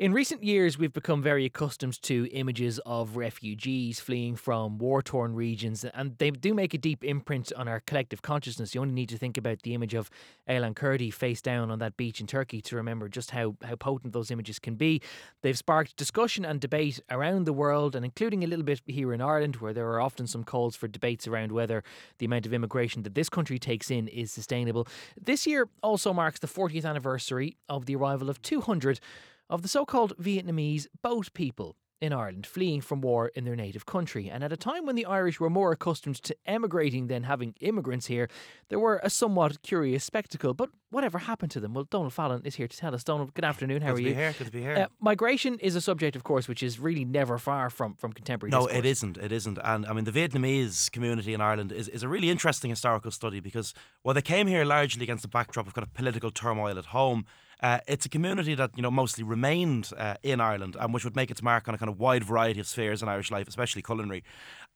In recent years, we've become very accustomed to images of refugees fleeing from war torn regions, and they do make a deep imprint on our collective consciousness. You only need to think about the image of Aylan Kurdi face down on that beach in Turkey to remember just how, how potent those images can be. They've sparked discussion and debate around the world, and including a little bit here in Ireland, where there are often some calls for debates around whether the amount of immigration that this country takes in is sustainable. This year also marks the 40th anniversary of the arrival of 200 of the so called Vietnamese boat people in Ireland, fleeing from war in their native country. And at a time when the Irish were more accustomed to emigrating than having immigrants here, there were a somewhat curious spectacle. But whatever happened to them? Well, Donal Fallon is here to tell us. Donal, good afternoon. How good are to you? Be here. Good to be here. Uh, migration is a subject, of course, which is really never far from, from contemporary no, discourse. it isn't. It isn't. And I mean, the Vietnamese community in Ireland is, is a really interesting historical study because while they came here largely against the backdrop of kind of political turmoil at home, uh, it's a community that you know mostly remained uh, in Ireland and which would make its mark on a kind of wide variety of spheres in Irish life, especially culinary.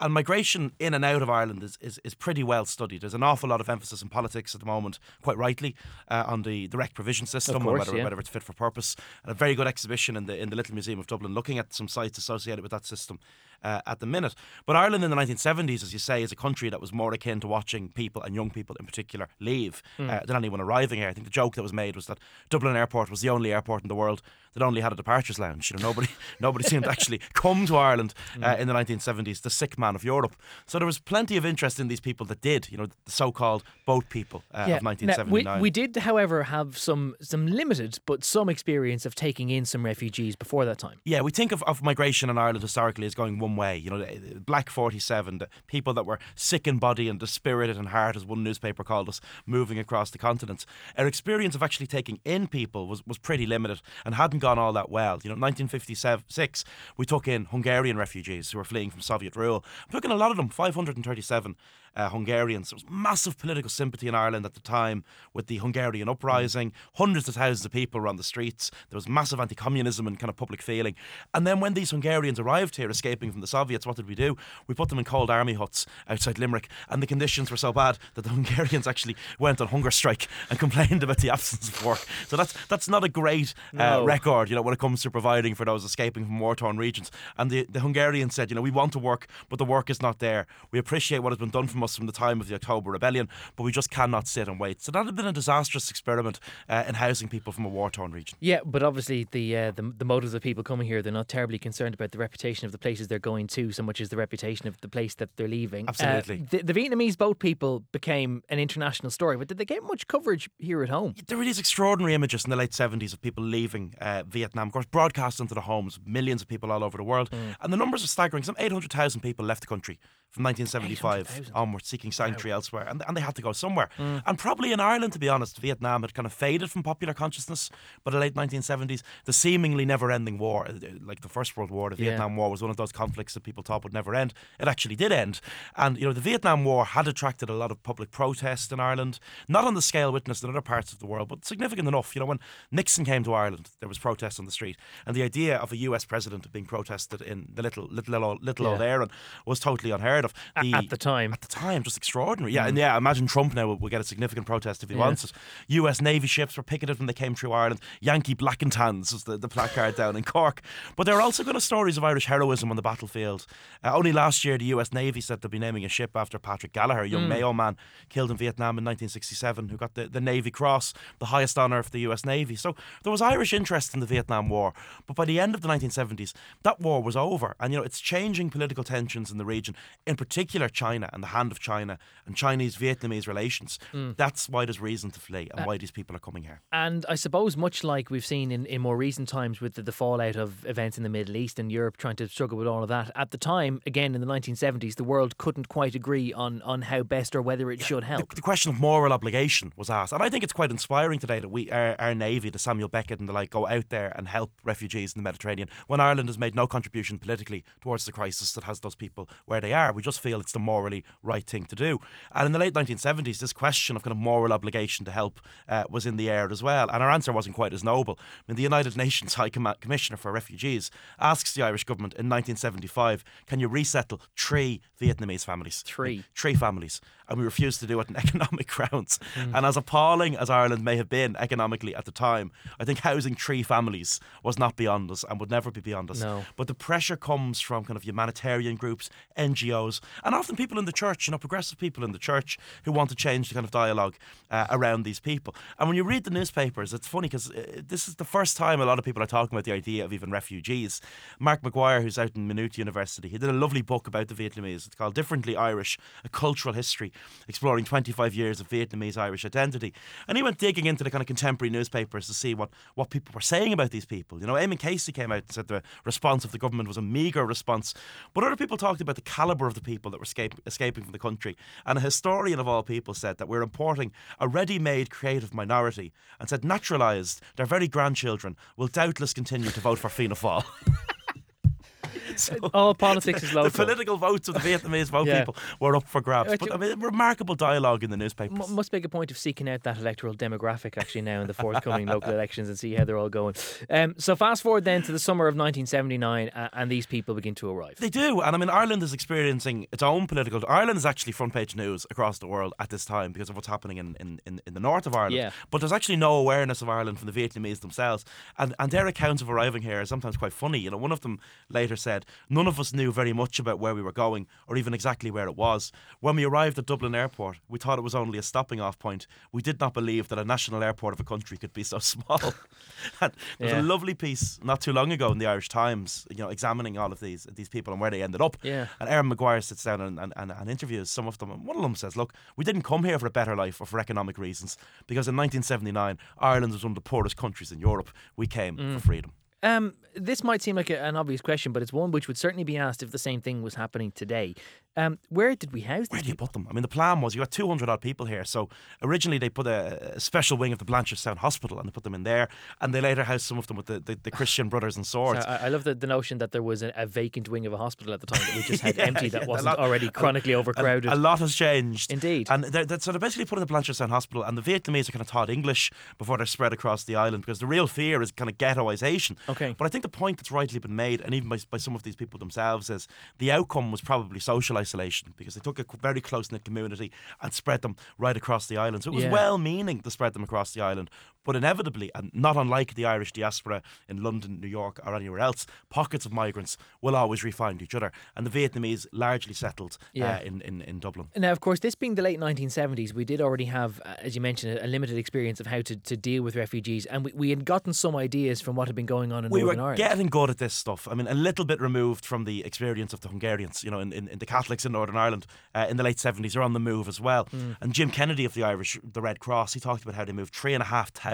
And migration in and out of Ireland is, is, is pretty well studied. There's an awful lot of emphasis in politics at the moment, quite rightly, uh, on the direct provision system course, and whether, yeah. whether it's fit for purpose. And a very good exhibition in the in the Little Museum of Dublin looking at some sites associated with that system uh, at the minute. But Ireland in the 1970s, as you say, is a country that was more akin to watching people and young people in particular leave uh, than anyone arriving here. I think the joke that was made was that Dublin Airport was the only airport in the world that only had a departures lounge. You know, nobody nobody seemed to actually come to Ireland uh, in the 1970s, the sick man of Europe. So there was plenty of interest in these people that did. You know, the so-called boat people uh, Yeah. of Now, 1979. we, we did, however, have some some limited but some experience of taking in some refugees before that time. Yeah, we think of, of migration in Ireland historically as going one way. You know, Black 47, the people that were sick in body and dispirited in heart, as one newspaper called us, moving across the continent. Our experience of actually taking in people was, was pretty limited and hadn't gone all that well. You know, 1956, we took in Hungarian refugees who were fleeing from Soviet rule. We took in a lot of them, 537 uh, Hungarians. There was massive political sympathy in Ireland at the time with the Hungarian uprising. Hundreds of thousands of people were on the streets. There was massive anti communism and kind of public feeling. And then when these Hungarians arrived here, escaping from the Soviets, what did we do? We put them in cold army huts outside Limerick. And the conditions were so bad that the Hungarians actually went on hunger strike and complained about the absence of work. So that's that's not a great uh, No. record, you know, when it comes to providing for those escaping from war torn regions. And the, the Hungarians said, you know, we want to work, but the work is not there. We appreciate what has been done from us from the time of the October Rebellion, but we just cannot sit and wait. So that had been a disastrous experiment uh, in housing people from a war torn region. Yeah, but obviously the, uh, the the motives of people coming here, they're not terribly concerned about the reputation of the places they're going to, so much as the reputation of the place that they're leaving. Uh, Absolutely. the, the Vietnamese boat people became an international story, but did they get much coverage here at home? There were these extraordinary images in the late 70s of people leaving uh, Vietnam, of course, broadcast into the homes, millions of people all over the world. And the numbers are staggering. Some 800,000 people left the country from 1975 onwards, seeking sanctuary elsewhere. And, and they had to go somewhere. And probably in Ireland, to be honest, Vietnam had kind of faded from popular consciousness by the late 1970s. The seemingly never ending war, uh, like the First World War, the Yeah. Vietnam War was one of those conflicts that people thought would never end. It actually did end. And, you know, the Vietnam War had attracted a lot of public protest in Ireland, not on the scale witnessed in other parts of the world, but significant enough. You know, when Nixon came to Ireland, there was protest on the street. And the idea of a US president being protested in the little, little, old, little old Yeah. Erin was totally unheard of. A- at the time. At the time, just extraordinary. Yeah, and yeah, imagine Trump now will, will get a significant protest if he wants it. US Navy ships were picketed when they came through Ireland. Yankee Black and Tans was the, the placard down in Cork. But there are also kind of stories of Irish heroism on the battlefield. Uh, only last year, the US Navy said they'll be naming a ship after Patrick Gallagher, a young Mayo man killed in Vietnam in 1967, who got the, the Navy Cross, the highest honour of the US Navy. So there was Irish interest in the Vietnam War. But by the end of the 1970s, that war was over. And, you know, it's changing political tensions in the region, in particular China and the hand of China and Chinese Vietnamese relations. Hmm. That's why there's reason to flee and uh, why these people are coming here. And I suppose, much like we've seen in, in more recent times with the, the fallout of events in the Middle East and Europe trying to struggle with all of that, at the time, again in the 1970s, the world couldn't quite agree on, on how best or whether it should help. The, the question of moral obligation was asked, and I think it's quite inspiring today that we, our, our navy, the Samuel Beckett and the like, go out there and help refugees in the Mediterranean when Ireland has made no contribution politically towards the crisis that has those people where they are. We just feel it's the morally right thing to do. And in the late 1970s, this question of kind of moral obligation to help uh, was in the air as well. And our answer wasn't quite as noble. I mean, the United Nations High Com- Commissioner for Refugees asks the Irish government in 1975, can you resettle three Vietnamese families? Three. Three families. And we refused to do it on economic grounds. Mm. And as appalling as Ireland may have been economically at the time, I think housing three families was not beyond us and would never be beyond us. No. But the pressure comes from kind of humanitarian groups, NGOs, and often people in the church, you know, progressive people in the church who want to change the kind of dialogue uh, around these people. And when you read the newspapers, it's funny because uh, this is the first time a lot of people are talking about the idea of even refugees. Mark Maguire, who's out in Maynooth University, he did a lovely book about the Vietnamese. It's called Differently Irish, a cultural history, exploring 25 years of Vietnamese Irish identity. And he went digging into the kind of contemporary newspapers to see what, what people were saying about these people. You know, Eamonn Casey came out and said the response of the government was a meagre response. But other people talked about the calibre of the people that were escape, escaping from the country. And a historian of all people said that we're importing a ready made creative minority and said naturalised, their very grandchildren will doubtless continue to vote for Fianna Fáil. so all politics is local. The political votes of the Vietnamese vote yeah. people were up for grabs. But I mean, remarkable dialogue in the newspapers. M- must make a point of seeking out that electoral demographic actually now in the forthcoming local elections and see how they're all going. Um, so fast forward then to the summer of 1979, uh, and these people begin to arrive. They do, and I mean, Ireland is experiencing its own political. Ireland is actually front page news across the world at this time because of what's happening in, in, in, in the north of Ireland. Yeah. But there's actually no awareness of Ireland from the Vietnamese themselves, and and their accounts of arriving here are sometimes quite funny. You know, one of them later said, "None of us knew." very much about where we were going or even exactly where it was. When we arrived at Dublin Airport, we thought it was only a stopping off point. We did not believe that a national airport of a country could be so small. and there was yeah. a lovely piece not too long ago in the Irish Times, you know, examining all of these these people and where they ended up. Yeah. And Erin McGuire sits down and, and, and, and interviews some of them. And one of them says, Look, we didn't come here for a better life or for economic reasons because in 1979, Ireland was one of the poorest countries in Europe. We came mm. for freedom. Um, this might seem like a, an obvious question, but it's one which would certainly be asked if the same thing was happening today. Um, where did we house Where do you put them? I mean, the plan was you got 200 odd people here. So originally they put a, a, special wing of the Blanchardstown Hospital and they put them in there. And they later housed some of them with the, the, the Christian Brothers and Swords. So I, I, love the, the notion that there was a, a, vacant wing of a hospital at the time that we just had yeah, empty that yeah, wasn't lot, already chronically overcrowded. A, lot has changed. Indeed. And they're, they're, so they basically put in the Blanchardstown Hospital and the Vietnamese are kind of taught English before they're spread across the island because the real fear is kind of ghettoisation. Okay. But I think the point that's rightly been made, and even by, by some of these people themselves, is the outcome was probably social isolation because they took a very close knit community and spread them right across the island. So it was yeah. well meaning to spread them across the island. But inevitably, and not unlike the Irish diaspora in London, New York, or anywhere else, pockets of migrants will always refind each other. And the Vietnamese largely settled uh, yeah. uh, in, in, in Dublin. Now, of course, this being the late 1970s, we did already have, uh, as you mentioned, a limited experience of how to, to deal with refugees. And we, we had gotten some ideas from what had been going on in we Northern were getting good at this stuff. I mean, a little bit removed from the experience of the Hungarians, you know, in, in, in the Catholics in Northern Ireland uh, in the late 70s are on the move as well. Mm. And Jim Kennedy of the Irish, the Red Cross, he talked about how they moved three and a half thousand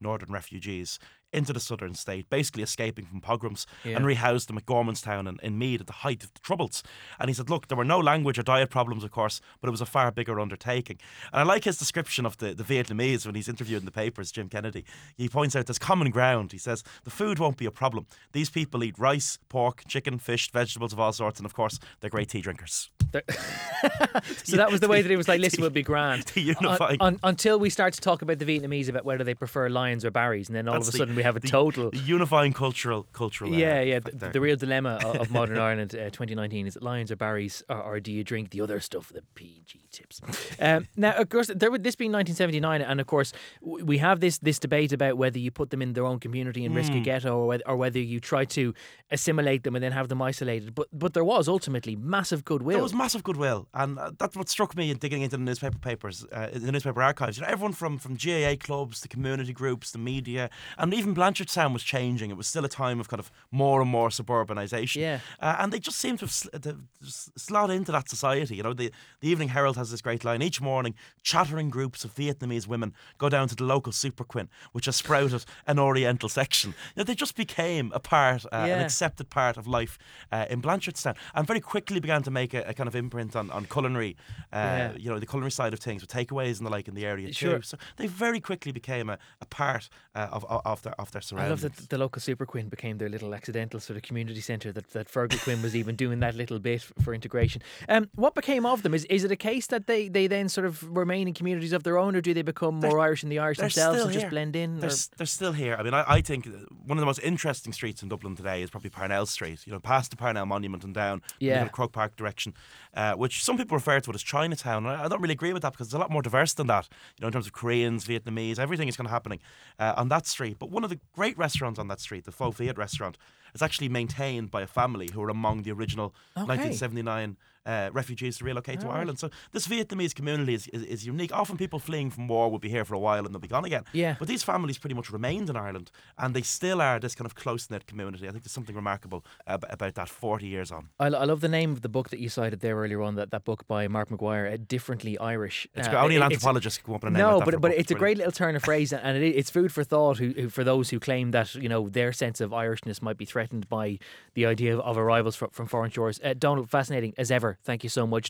Northern refugees into the southern state, basically escaping from pogroms, yeah. and rehoused them at Gormanston and in Meath at the height of the Troubles. And he said, Look, there were no language or diet problems, of course, but it was a far bigger undertaking. And I like his description of the, the Vietnamese when he's interviewed in the papers, Jim Kennedy. He points out there's common ground. He says, The food won't be a problem. These people eat rice, pork, chicken, fish, vegetables of all sorts, and of course, they're great tea drinkers. so that was the way that it was like, listen, we'll be grand. Un, un, until we start to talk about the Vietnamese about whether they prefer Lyons or Barry's, and then all That's of a the, sudden we have a the, total the unifying cultural cultural. Uh, yeah, yeah. The, the, real dilemma of, of modern Ireland, uh, 2019, is it Lyons or Barry's, or, or, do you drink the other stuff, the PG tips? Um, now, of course, there would this being 1979, and of course, we have this this debate about whether you put them in their own community and mm. risk a ghetto, or whether, or whether you try to assimilate them and then have them isolated. But but there was ultimately massive goodwill. Massive goodwill, and uh, that's what struck me in digging into the newspaper papers, uh, the newspaper archives. You know, everyone from from GAA clubs, the community groups, the media, and even Blanchardstown was changing. It was still a time of kind of more and more suburbanisation. Yeah, uh, and they just seemed to have sl- to slot into that society. You know, the the Evening Herald has this great line each morning: chattering groups of Vietnamese women go down to the local Superquinn, which has sprouted an Oriental section. You know, they just became a part, uh, yeah. an accepted part of life uh, in Blanchardstown, and very quickly began to make a, a kind of of imprint on, on culinary, uh, Yeah. you know, the culinary side of things with takeaways and the like in the area Sure. too. So they very quickly became a, a part uh, of, of their of their I love that the local Superquinn became their little accidental sort of community centre. That that Fergal Quinn was even doing that little bit for integration. Um, what became of them? Is is it a case that they, they then sort of remain in communities of their own, or do they become more Irish in the Irish themselves and just blend in? They're, s- they're still here. I mean, I, I think one of the most interesting streets in Dublin today is probably Parnell Street. You know, past the Parnell Monument and down, Yeah. yeah, Croke Park direction, uh, which some people refer to it as Chinatown. I, don't really agree with that because it's a lot more diverse than that. You know, in terms of Koreans, Vietnamese, everything is kind of happening uh, on that street. But one of the great restaurants on that street, the Pho Viet restaurant, is actually maintained by a family who are among the original Okay. 1979 uh, refugees to relocate to Alright. Ireland. So this Vietnamese community is, is, is unique. Often people fleeing from war will be here for a while and they'll be gone again. Yeah. But these families pretty much remained in Ireland and they still are this kind of close knit community. I think there's something remarkable ab- about that 40 years on. I, lo- I love the name of the book that you cited there earlier on. That, that book by Mark Maguire, uh, differently Irish. It's Uh, only an anthropologist can come up with a name No, like but but book. it's a great little turn of phrase, and it, it's food for thought who, who, for those who claim that you know their sense of Irishness might be threatened by the idea of, arrivals from, from foreign shores. Uh, Donal, fascinating as ever. Thank you so much.